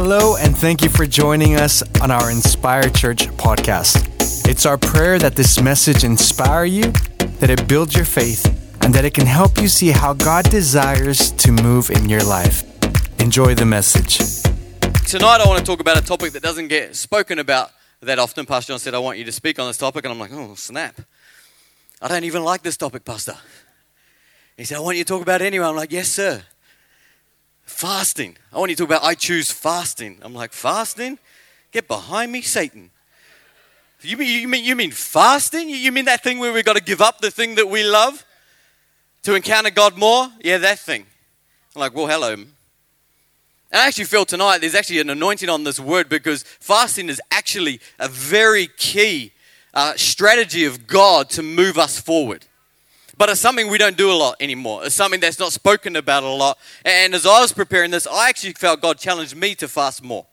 Hello, and thank you for joining us on our Inspire Church podcast. It's our prayer that this message inspire you, that it builds your faith, and that it can help you see how God desires to move in your life. Enjoy the message. Tonight, I want to talk about a topic that doesn't get spoken about that often. Pastor John said, I want you to speak on this topic, and I'm like, oh, snap. I don't even like this topic, Pastor. He said, I want you to talk about it anyway. I'm like, yes, sir. Fasting. I want you to talk about I choose fasting. I'm like, fasting? Get behind me, Satan. You mean, you mean, you mean fasting? You mean that thing where we've got to give up the thing that we love to encounter God more? Yeah, that thing. I'm like, well, hello. And I actually feel tonight there's actually an anointing on this word because fasting is actually a very key uh, strategy of God to move us forward but it's something we don't do a lot anymore. It's something that's not spoken about a lot. And as I was preparing this, I actually felt God challenged me to fast more.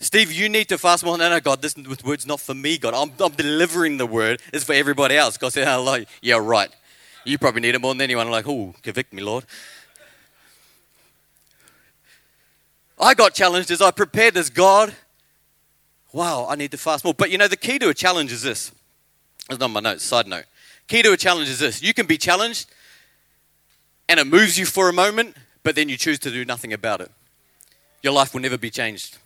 Steve, you need to fast more. No, no, God, this word's not for me, God. I'm, I'm delivering the word. It's for everybody else. God said, oh, like, yeah, right. You probably need it more than anyone. I'm like, oh, convict me, Lord. I got challenged as I prepared this. God, wow, I need to fast more. But you know, the key to a challenge is this. It's not my notes, side note. Key to a challenge is this you can be challenged and it moves you for a moment, but then you choose to do nothing about it. Your life will never be changed.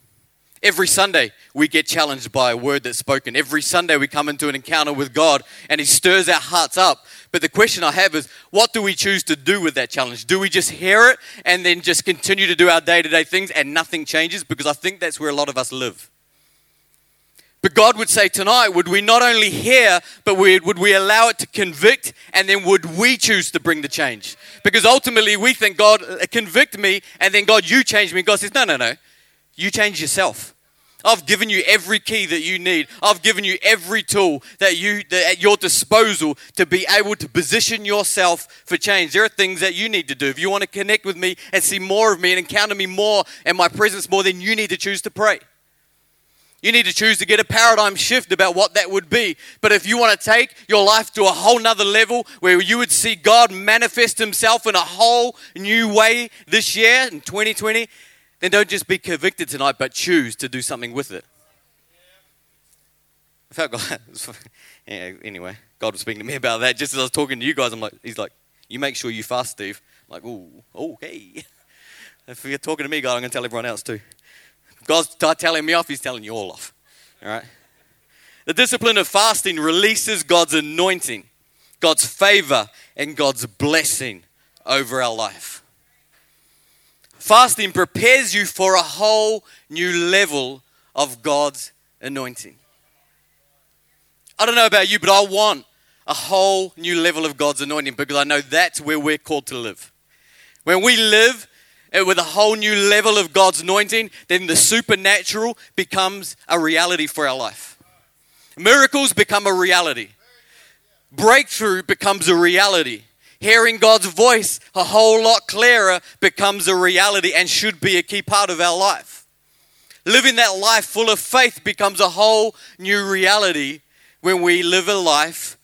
Every Sunday, we get challenged by a word that's spoken. Every Sunday, we come into an encounter with God and He stirs our hearts up. But the question I have is what do we choose to do with that challenge? Do we just hear it and then just continue to do our day to day things and nothing changes? Because I think that's where a lot of us live. But God would say tonight, would we not only hear, but we, would we allow it to convict, and then would we choose to bring the change? Because ultimately we think, God, uh, convict me, and then God, you change me. God says, no, no, no. You change yourself. I've given you every key that you need. I've given you every tool that you that at your disposal to be able to position yourself for change. There are things that you need to do. If you want to connect with me and see more of me and encounter me more and my presence more, then you need to choose to pray. You need to choose to get a paradigm shift about what that would be. But if you want to take your life to a whole nother level where you would see God manifest Himself in a whole new way this year in 2020, then don't just be convicted tonight, but choose to do something with it. I felt God. yeah, anyway, God was speaking to me about that just as I was talking to you guys. I'm like, He's like, you make sure you fast, Steve. I'm like, oh, okay. If you're talking to me, God, I'm going to tell everyone else too. God's telling me off, He's telling you all off. All right? The discipline of fasting releases God's anointing, God's favor, and God's blessing over our life. Fasting prepares you for a whole new level of God's anointing. I don't know about you, but I want a whole new level of God's anointing because I know that's where we're called to live. When we live with a whole new level of God's anointing, then the supernatural becomes a reality for our life. Miracles become a reality. Breakthrough becomes a reality. Hearing God's voice a whole lot clearer becomes a reality and should be a key part of our life. Living that life full of faith becomes a whole new reality when we live a life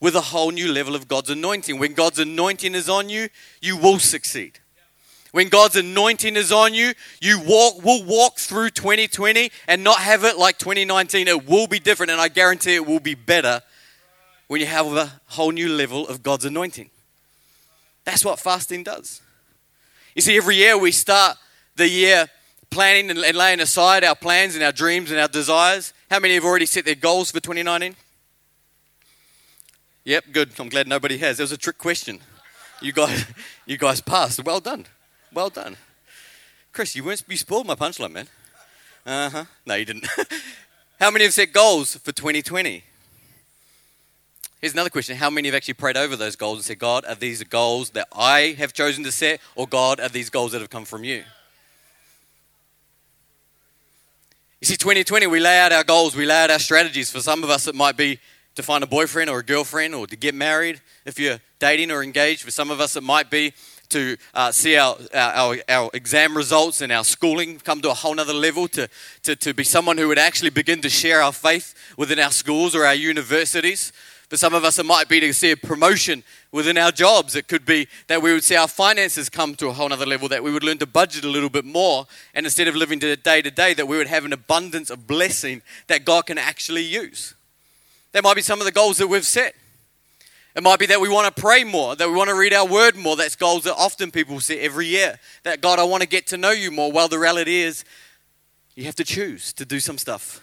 with a whole new level of God's anointing. When God's anointing is on you, you will succeed. When God's anointing is on you, you walk will walk through 2020 and not have it like 2019. It will be different and I guarantee it will be better when you have a whole new level of God's anointing. That's what fasting does. You see, every year we start the year planning and laying aside our plans and our dreams and our desires. How many have already set their goals for 2019? Yep, good. I'm glad nobody has. That was a trick question. You guys, you guys passed. Well done. Well done. Chris, you weren't you spoiled my punchline, man. Uh huh. No, you didn't. How many have set goals for 2020? Here's another question. How many have actually prayed over those goals and said, God, are these goals that I have chosen to set, or God, are these goals that have come from you? You see, 2020, we lay out our goals, we lay out our strategies. For some of us, it might be to find a boyfriend or a girlfriend or to get married if you're dating or engaged. For some of us, it might be to uh, see our, our, our, exam results and our schooling come to a whole nother level, to, to, to be someone who would actually begin to share our faith within our schools or our universities. For some of us, it might be to see a promotion within our jobs. It could be that we would see our finances come to a whole other level, that we would learn to budget a little bit more, and instead of living to day to day, that we would have an abundance of blessing that God can actually use. That might be some of the goals that we've set. It might be that we want to pray more, that we want to read our word more. That's goals that often people set every year. That God, I want to get to know you more. Well, the reality is, you have to choose to do some stuff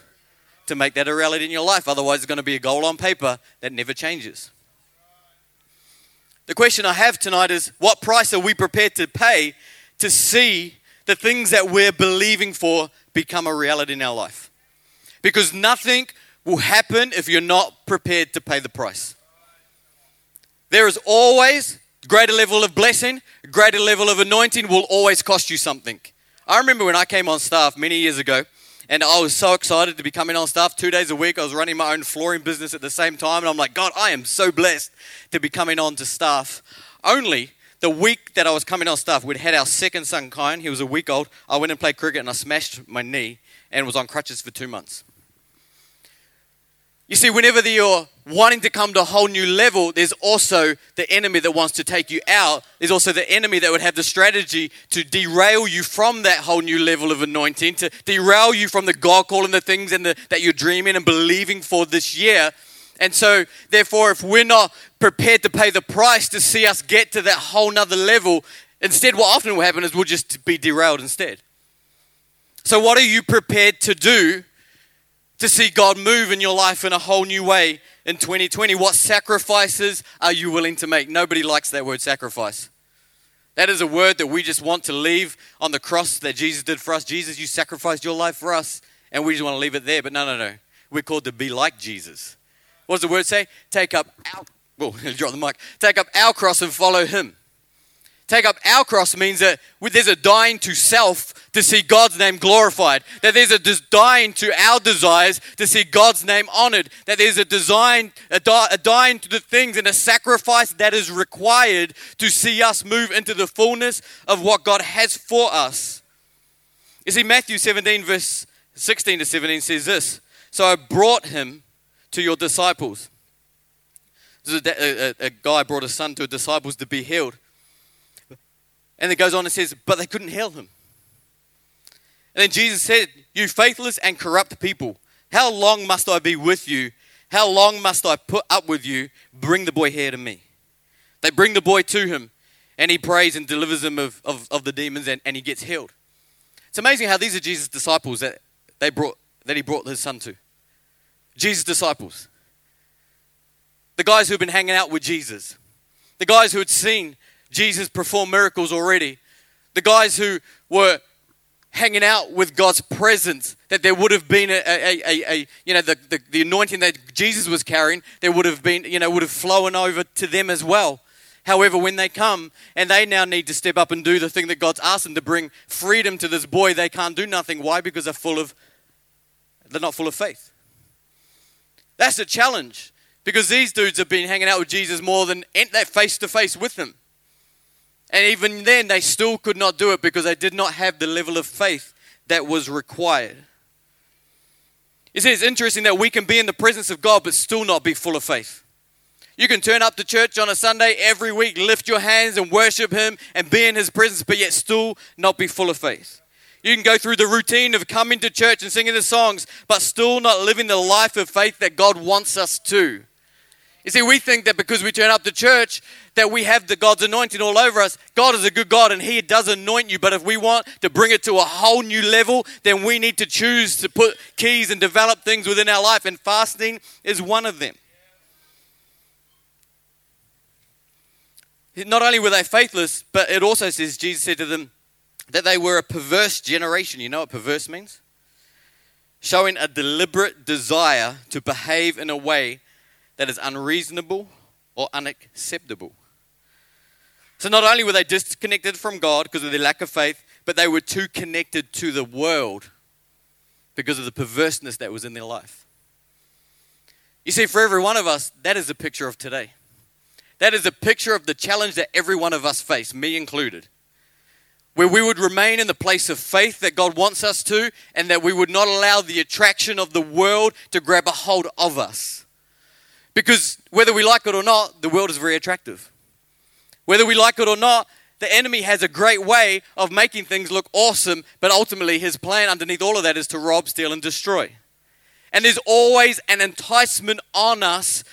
to make that a reality in your life. Otherwise, it's going to be a goal on paper that never changes. The question I have tonight is what price are we prepared to pay to see the things that we're believing for become a reality in our life? Because nothing will happen if you're not prepared to pay the price. There is always greater level of blessing, greater level of anointing will always cost you something. I remember when I came on staff many years ago, and I was so excited to be coming on staff two days a week. I was running my own flooring business at the same time. And I'm like, God, I am so blessed to be coming on to staff. Only the week that I was coming on staff, we'd had our second son, Kyan. He was a week old. I went and played cricket and I smashed my knee and was on crutches for two months. You see, whenever you're wanting to come to a whole new level, there's also the enemy that wants to take you out. There's also the enemy that would have the strategy to derail you from that whole new level of anointing, to derail you from the God calling the things and the, that you're dreaming and believing for this year. And so, therefore, if we're not prepared to pay the price to see us get to that whole nother level, instead, what often will happen is we'll just be derailed instead. So, what are you prepared to do to see God move in your life in a whole new way in 2020? What sacrifices are you willing to make? Nobody likes that word sacrifice. That is a word that we just want to leave on the cross that Jesus did for us. Jesus, you sacrificed your life for us, and we just want to leave it there. But no, no, no. We're called to be like Jesus. What does the word say? Take up our, well, oh, drop the mic. Take up our cross and follow him. Take up our cross means that there's a dying to self to see God's name glorified. That there's a dying to our desires to see God's name honored. That there's a design, a, die, a dying to the things and a sacrifice that is required to see us move into the fullness of what God has for us. You see, Matthew 17, verse 16 to 17 says this So I brought him to your disciples. A, a, a guy brought a son to his disciples to be healed. And it goes on and says, But they couldn't heal him. And then Jesus said, You faithless and corrupt people, how long must I be with you? How long must I put up with you? Bring the boy here to me. They bring the boy to him, and he prays and delivers him of, of, of the demons, and, and he gets healed. It's amazing how these are Jesus' disciples that, they brought, that he brought his son to. Jesus' disciples. The guys who have been hanging out with Jesus. The guys who had seen Jesus performed miracles already. The guys who were hanging out with God's presence, that there would have been a, a, a, a you know, the, the, the, anointing that Jesus was carrying, there would have been, you know, would have flown over to them as well. However, when they come and they now need to step up and do the thing that God's asked them to bring freedom to this boy, they can't do nothing. Why? Because they're full of, they're not full of faith. That's a challenge because these dudes have been hanging out with Jesus more than that face to face with him. And even then, they still could not do it because they did not have the level of faith that was required. You see, it's interesting that we can be in the presence of God but still not be full of faith. You can turn up to church on a Sunday every week, lift your hands and worship Him and be in His presence, but yet still not be full of faith. You can go through the routine of coming to church and singing the songs, but still not living the life of faith that God wants us to. You see, we think that because we turn up to church, that we have the God's anointing all over us. God is a good God and He does anoint you. But if we want to bring it to a whole new level, then we need to choose to put keys and develop things within our life. And fasting is one of them. Not only were they faithless, but it also says, Jesus said to them, that they were a perverse generation. You know what perverse means? Showing a deliberate desire to behave in a way that is unreasonable or unacceptable. So not only were they disconnected from God because of their lack of faith, but they were too connected to the world because of the perverseness that was in their life. You see, for every one of us, that is a picture of today. That is a picture of the challenge that every one of us face, me included. Where we would remain in the place of faith that God wants us to, and that we would not allow the attraction of the world to grab a hold of us. Because whether we like it or not, the world is very attractive. Whether we like it or not, the enemy has a great way of making things look awesome, but ultimately his plan underneath all of that is to rob, steal, and destroy. And there's always an enticement on us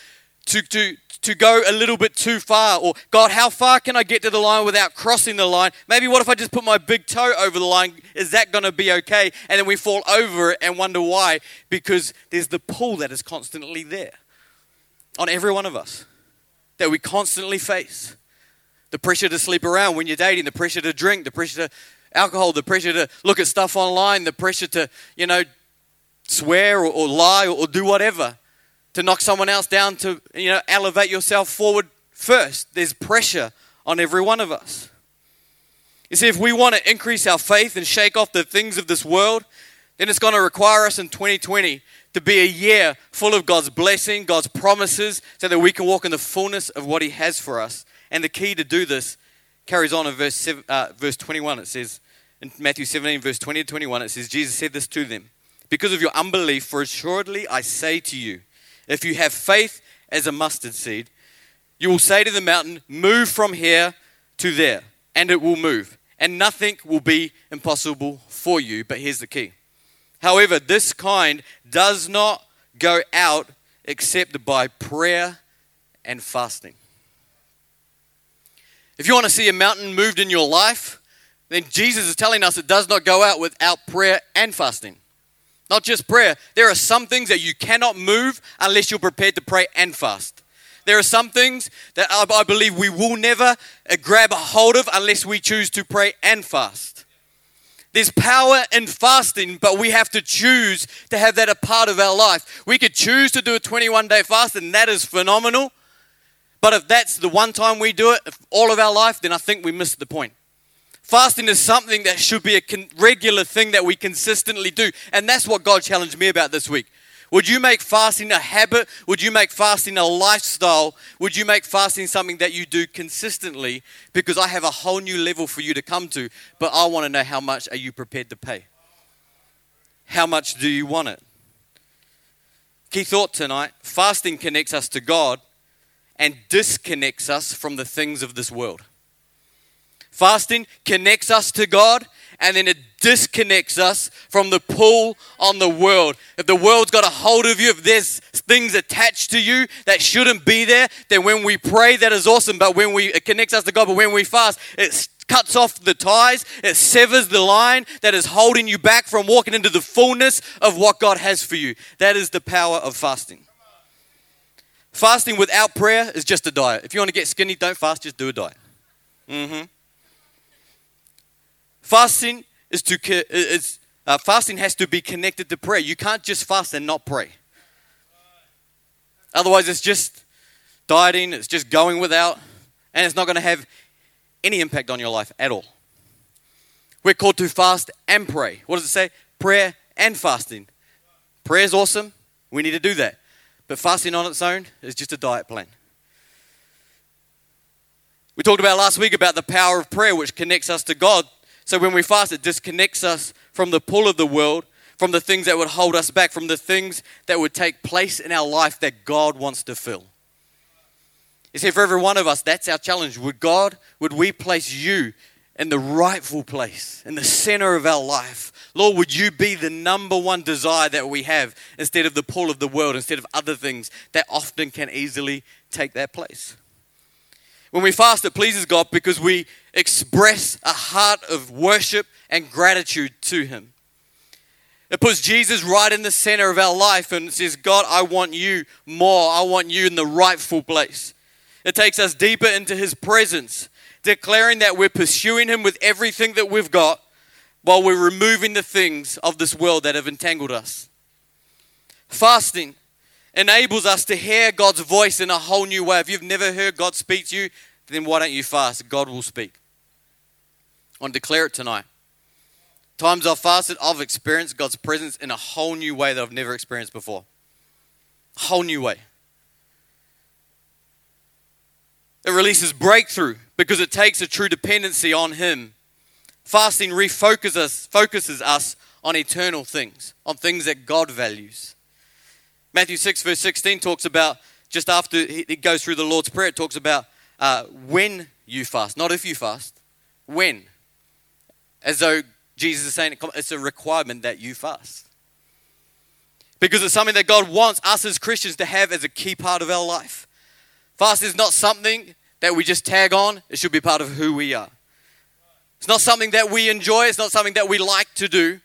to, to, to go a little bit too far. Or, God, how far can I get to the line without crossing the line? Maybe what if I just put my big toe over the line? Is that going to be okay? And then we fall over it and wonder why. Because there's the pull that is constantly there on every one of us that we constantly face. The pressure to sleep around when you're dating, the pressure to drink, the pressure to alcohol, the pressure to look at stuff online, the pressure to, you know, swear or, or lie or, or do whatever, to knock someone else down, to, you know, elevate yourself forward first. There's pressure on every one of us. You see, if we want to increase our faith and shake off the things of this world, then it's going to require us in 2020 to be a year full of God's blessing, God's promises, so that we can walk in the fullness of what He has for us. And the key to do this carries on in verse, seven, uh, verse 21. It says, in Matthew 17, verse 20 to 21, it says, Jesus said this to them Because of your unbelief, for assuredly I say to you, if you have faith as a mustard seed, you will say to the mountain, Move from here to there, and it will move, and nothing will be impossible for you. But here's the key. However, this kind does not go out except by prayer and fasting. If you want to see a mountain moved in your life, then Jesus is telling us it does not go out without prayer and fasting. Not just prayer. There are some things that you cannot move unless you're prepared to pray and fast. There are some things that I believe we will never grab a hold of unless we choose to pray and fast. There's power in fasting, but we have to choose to have that a part of our life. We could choose to do a 21 day fast, and that is phenomenal. But if that's the one time we do it, all of our life, then I think we missed the point. Fasting is something that should be a regular thing that we consistently do. And that's what God challenged me about this week. Would you make fasting a habit? Would you make fasting a lifestyle? Would you make fasting something that you do consistently? Because I have a whole new level for you to come to, but I want to know how much are you prepared to pay? How much do you want it? Key thought tonight fasting connects us to God and disconnects us from the things of this world. Fasting connects us to God and then it disconnects us from the pull on the world. If the world's got a hold of you, if there's things attached to you that shouldn't be there, then when we pray, that is awesome. But when we, it connects us to God, but when we fast, it cuts off the ties, it severs the line that is holding you back from walking into the fullness of what God has for you. That is the power of fasting. Fasting without prayer is just a diet. If you want to get skinny, don't fast, just do a diet. Mm-hmm. Fasting is to is, uh, fasting has to be connected to prayer. You can't just fast and not pray. Otherwise, it's just dieting. It's just going without, and it's not going to have any impact on your life at all. We're called to fast and pray. What does it say? Prayer and fasting. Prayer is awesome. We need to do that. But fasting on its own is just a diet plan. We talked about last week about the power of prayer, which connects us to God. So when we fast, it disconnects us from the pull of the world, from the things that would hold us back, from the things that would take place in our life that God wants to fill. You see, for every one of us, that's our challenge. Would God, would we place you in the rightful place, in the center of our life? Lord, would you be the number one desire that we have instead of the pull of the world, instead of other things that often can easily take that place? When we fast, it pleases God because we express a heart of worship and gratitude to Him. It puts Jesus right in the center of our life and says, God, I want you more. I want you in the rightful place. It takes us deeper into His presence, declaring that we're pursuing Him with everything that we've got while we're removing the things of this world that have entangled us. Fasting enables us to hear God's voice in a whole new way. If you've never heard God speak to you, then why don't you fast? God will speak. I want to declare it tonight. Times I've fasted, I've experienced God's presence in a whole new way that I've never experienced before. A whole new way. It releases breakthrough because it takes a true dependency on Him Fasting refocuses us, focuses us on eternal things, on things that God values. Matthew 6, verse 16 talks about just after it goes through the Lord's Prayer, it talks about uh, when you fast, not if you fast, when. As though Jesus is saying it's a requirement that you fast. Because it's something that God wants us as Christians to have as a key part of our life. Fast is not something that we just tag on, it should be part of who we are. It's not something that we enjoy, it's not something that we like to do,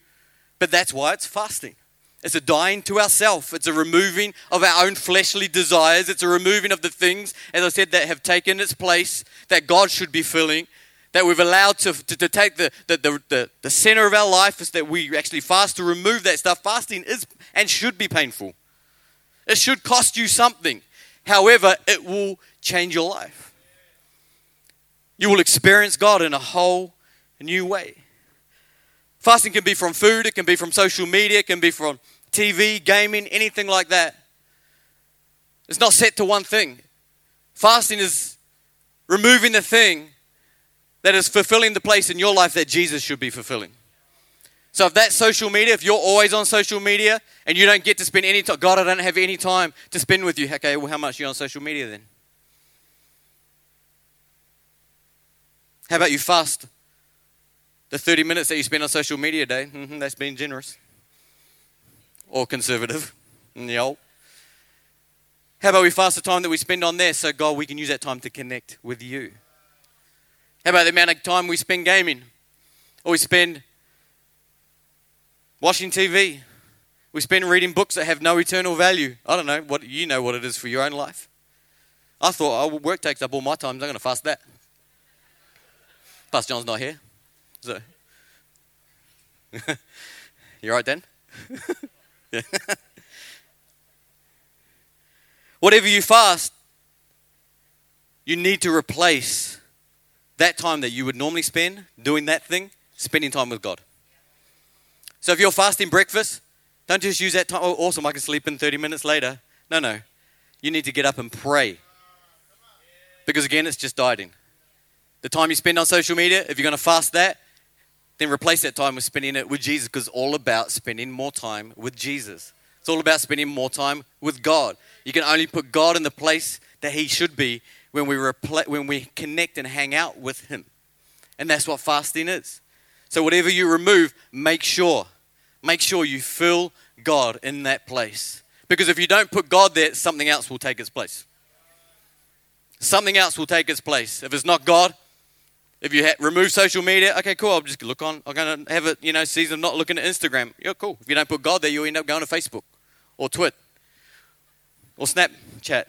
but that's why it's fasting. It's a dying to ourself. It's a removing of our own fleshly desires. It's a removing of the things, as I said, that have taken its place that God should be filling, that we've allowed to, to, to take the, the, the, the, the center of our life, is that we actually fast to remove that stuff. Fasting is and should be painful. It should cost you something. However, it will change your life. You will experience God in a whole new way. Fasting can be from food, it can be from social media, it can be from TV, gaming, anything like that. It's not set to one thing. Fasting is removing the thing that is fulfilling the place in your life that Jesus should be fulfilling. So if that's social media, if you're always on social media and you don't get to spend any time, God, I don't have any time to spend with you. Okay, well, how much are you on social media then? How about you fast the 30 minutes that you spend on social media day, mm-hmm, that's being generous or conservative. Yep. How about we fast the time that we spend on there so, God, we can use that time to connect with you? How about the amount of time we spend gaming or we spend watching TV? We spend reading books that have no eternal value. I don't know what you know what it is for your own life. I thought, oh, work takes up all my time. I'm going to fast that. Pastor John's not here. So, you right, Dan? Whatever you fast, you need to replace that time that you would normally spend doing that thing, spending time with God. So if you're fasting breakfast, don't just use that time. Oh, awesome, I can sleep in 30 minutes later. No, no. You need to get up and pray. Because again, it's just dieting. The time you spend on social media, if you're going to fast that, then replace that time with spending it with Jesus because it's all about spending more time with Jesus. It's all about spending more time with God. You can only put God in the place that He should be when we, repl- when we connect and hang out with Him. And that's what fasting is. So, whatever you remove, make sure, make sure you fill God in that place. Because if you don't put God there, something else will take its place. Something else will take its place. If it's not God, if you ha- remove social media, okay, cool. I'll just look on. I'm to have a you know season not looking at Instagram. Yeah, cool. If you don't put God there, you'll end up going to Facebook or Twitter, or Snapchat.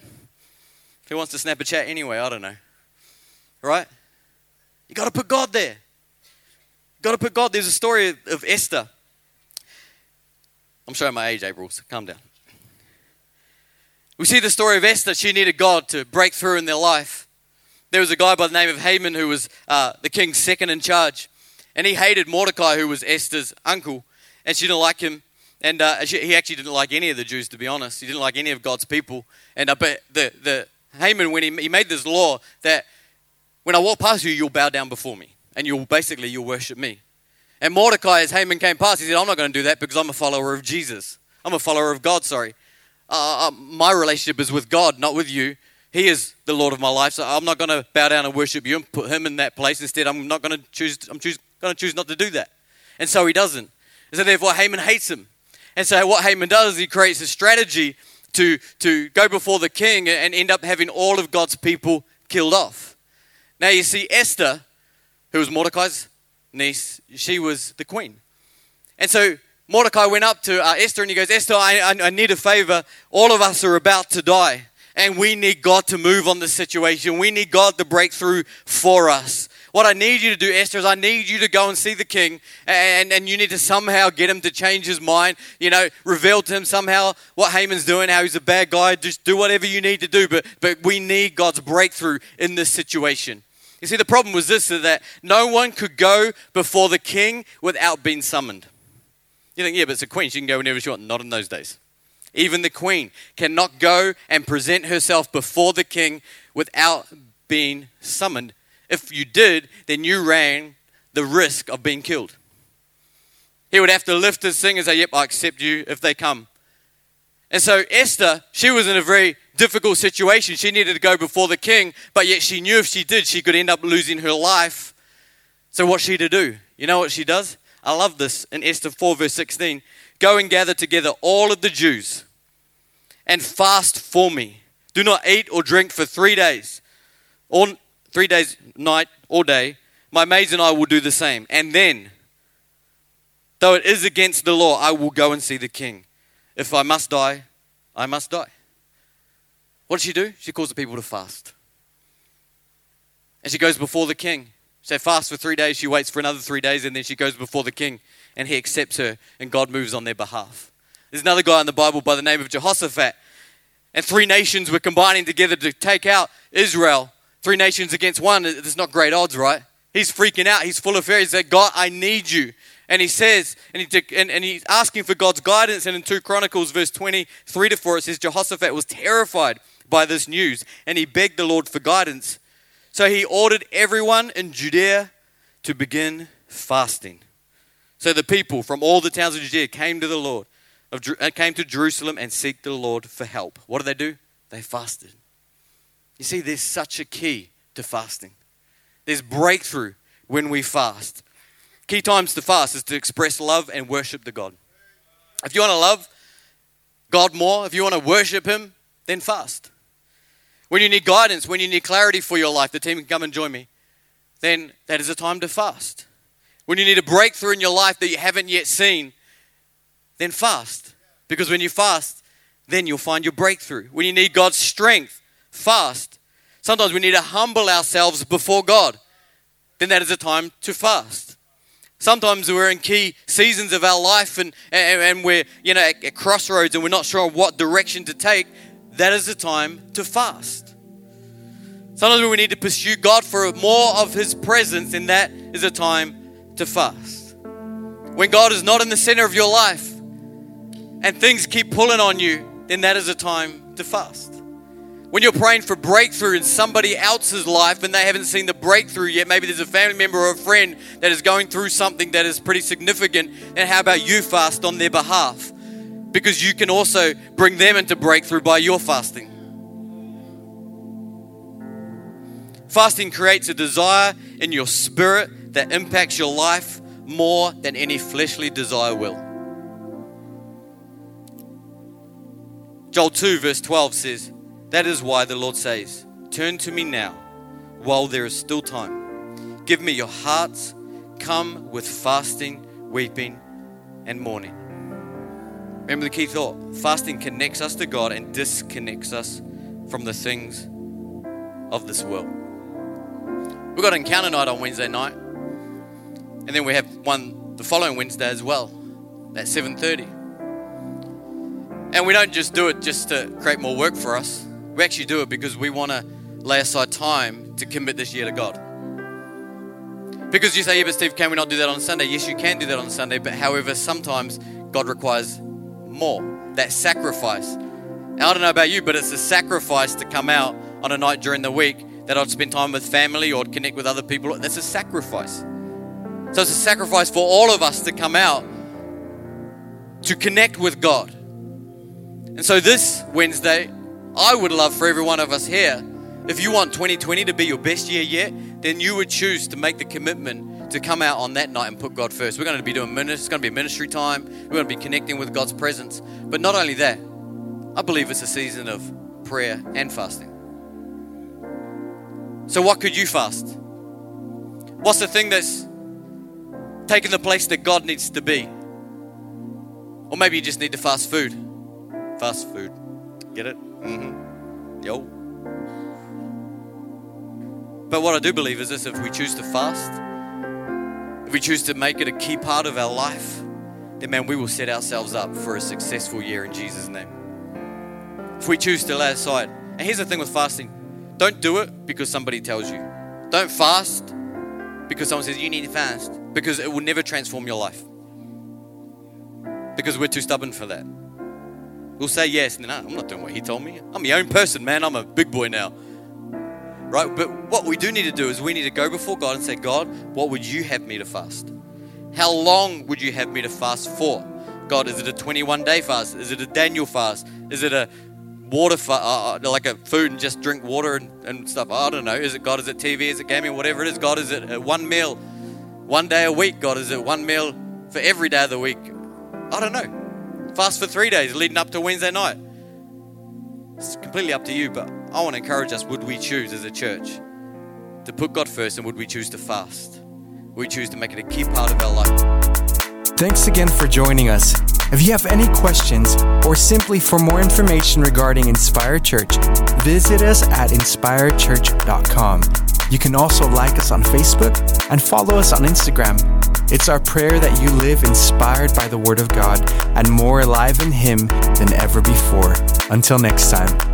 Who wants to snap a chat anyway? I don't know. Right? You got to put God there. You got to put God. There's a story of, of Esther. I'm showing my age, April. So calm down. We see the story of Esther. She needed God to break through in their life there was a guy by the name of Haman who was uh, the king's second in charge. And he hated Mordecai, who was Esther's uncle. And she didn't like him. And uh, she, he actually didn't like any of the Jews, to be honest. He didn't like any of God's people. And uh, but the, the Haman, when he, he made this law that when I walk past you, you'll bow down before me. And you'll basically, you'll worship me. And Mordecai, as Haman came past, he said, I'm not going to do that because I'm a follower of Jesus. I'm a follower of God, sorry. Uh, uh my relationship is with God, not with you. He is the Lord of my life, so I'm not going to bow down and worship you and put him in that place. Instead, I'm not going to choose. I'm choose, going to choose not to do that. And so he doesn't. And so therefore, Haman hates him. And so what Haman does is he creates a strategy to to go before the king and end up having all of God's people killed off. Now you see Esther, who was Mordecai's niece, she was the queen. And so Mordecai went up to uh, Esther and he goes, Esther, I, I, I need a favor. All of us are about to die. And we need God to move on the situation. We need God to break through for us. What I need you to do, Esther, is I need you to go and see the king, and, and you need to somehow get him to change his mind. You know, reveal to him somehow what Haman's doing, how he's a bad guy. Just do whatever you need to do, but, but we need God's breakthrough in this situation. You see, the problem was this that no one could go before the king without being summoned. You think, yeah, but it's a queen. She can go whenever she wants. Not in those days. Even the queen cannot go and present herself before the king without being summoned. If you did, then you ran the risk of being killed. He would have to lift his thing and say, Yep, I accept you if they come. And so Esther, she was in a very difficult situation. She needed to go before the king, but yet she knew if she did, she could end up losing her life. So what's she to do? You know what she does? I love this in Esther 4, verse 16. Go and gather together all of the Jews and fast for me. Do not eat or drink for three days. All three days, night or day. My maids and I will do the same. And then, though it is against the law, I will go and see the king. If I must die, I must die. What does she do? She calls the people to fast. And she goes before the king. So fast for three days, she waits for another three days, and then she goes before the king, and he accepts her, and God moves on their behalf. There's another guy in the Bible by the name of Jehoshaphat, and three nations were combining together to take out Israel. Three nations against one, there's not great odds, right? He's freaking out. He's full of fear. He said, God, I need you. And he says, and, he, and, and he's asking for God's guidance. And in 2 Chronicles, verse 23 to 4, it says, Jehoshaphat was terrified by this news, and he begged the Lord for guidance. So he ordered everyone in Judea to begin fasting. So the people from all the towns of Judea came to the Lord, uh, came to Jerusalem and seek the Lord for help. What did they do? They fasted. You see, there's such a key to fasting. There's breakthrough when we fast. Key times to fast is to express love and worship the God. If you want to love God more, if you want to worship Him, then fast. When you need guidance, when you need clarity for your life, the team can come and join me, then that is a time to fast. When you need a breakthrough in your life that you haven't yet seen, then fast. Because when you fast, then you'll find your breakthrough. When you need God's strength, fast. Sometimes we need to humble ourselves before God. Then that is a time to fast. Sometimes we're in key seasons of our life and, and, and we're you know at, at crossroads and we're not sure what direction to take. That is a time to fast. Sometimes we need to pursue God for more of His presence, and that is a time to fast. When God is not in the center of your life and things keep pulling on you, then that is a time to fast. When you're praying for breakthrough in somebody else's life and they haven't seen the breakthrough yet, maybe there's a family member or a friend that is going through something that is pretty significant, and how about you fast on their behalf? Because you can also bring them into breakthrough by your fasting. Fasting creates a desire in your spirit that impacts your life more than any fleshly desire will. Joel 2, verse 12 says, that is why the Lord says, Turn to me now while there is still time. Give me your hearts. Come with fasting, weeping, and mourning. Remember the key thought fasting connects us to God and disconnects us from the things of this world. We've got an encounter night on Wednesday night. And then we have one the following Wednesday as well at 7:30. And we don't just do it just to create more work for us. We actually do it because we want to lay aside time to commit this year to God. Because you say, yeah, but Steve, can we not do that on Sunday? Yes, you can do that on Sunday, but however, sometimes God requires more. That sacrifice. Now, I don't know about you, but it's a sacrifice to come out on a night during the week that I'd spend time with family or connect with other people. That's a sacrifice. So it's a sacrifice for all of us to come out to connect with God. And so this Wednesday, I would love for every one of us here, if you want 2020 to be your best year yet, then you would choose to make the commitment to come out on that night and put God first. We're going to be doing ministry, it's going to be ministry time. We're going to be connecting with God's presence. But not only that, I believe it's a season of prayer and fasting. So, what could you fast? What's the thing that's taking the place that God needs to be? Or maybe you just need to fast food. Fast food. Get it? Mm-hmm. Yo. But what I do believe is this if we choose to fast, if we choose to make it a key part of our life, then man, we will set ourselves up for a successful year in Jesus' name. If we choose to lay aside, and here's the thing with fasting don't do it because somebody tells you. Don't fast because someone says you need to fast, because it will never transform your life. Because we're too stubborn for that. We'll say yes, and then I'm not doing what he told me. I'm my own person, man. I'm a big boy now. Right? But what we do need to do is we need to go before God and say, God, what would you have me to fast? How long would you have me to fast for? God, is it a 21 day fast? Is it a Daniel fast? Is it a water, fa- uh, uh, like a food and just drink water and, and stuff? I don't know. Is it God? Is it TV? Is it gaming? Whatever it is, God, is it one meal, one day a week? God, is it one meal for every day of the week? I don't know. Fast for three days leading up to Wednesday night. It's completely up to you, but I want to encourage us would we choose as a church to put God first and would we choose to fast? We choose to make it a key part of our life? Thanks again for joining us. If you have any questions or simply for more information regarding Inspire Church, visit us at inspirechurch.com. You can also like us on Facebook and follow us on Instagram. It's our prayer that you live inspired by the Word of God and more alive in Him than ever before. Until next time.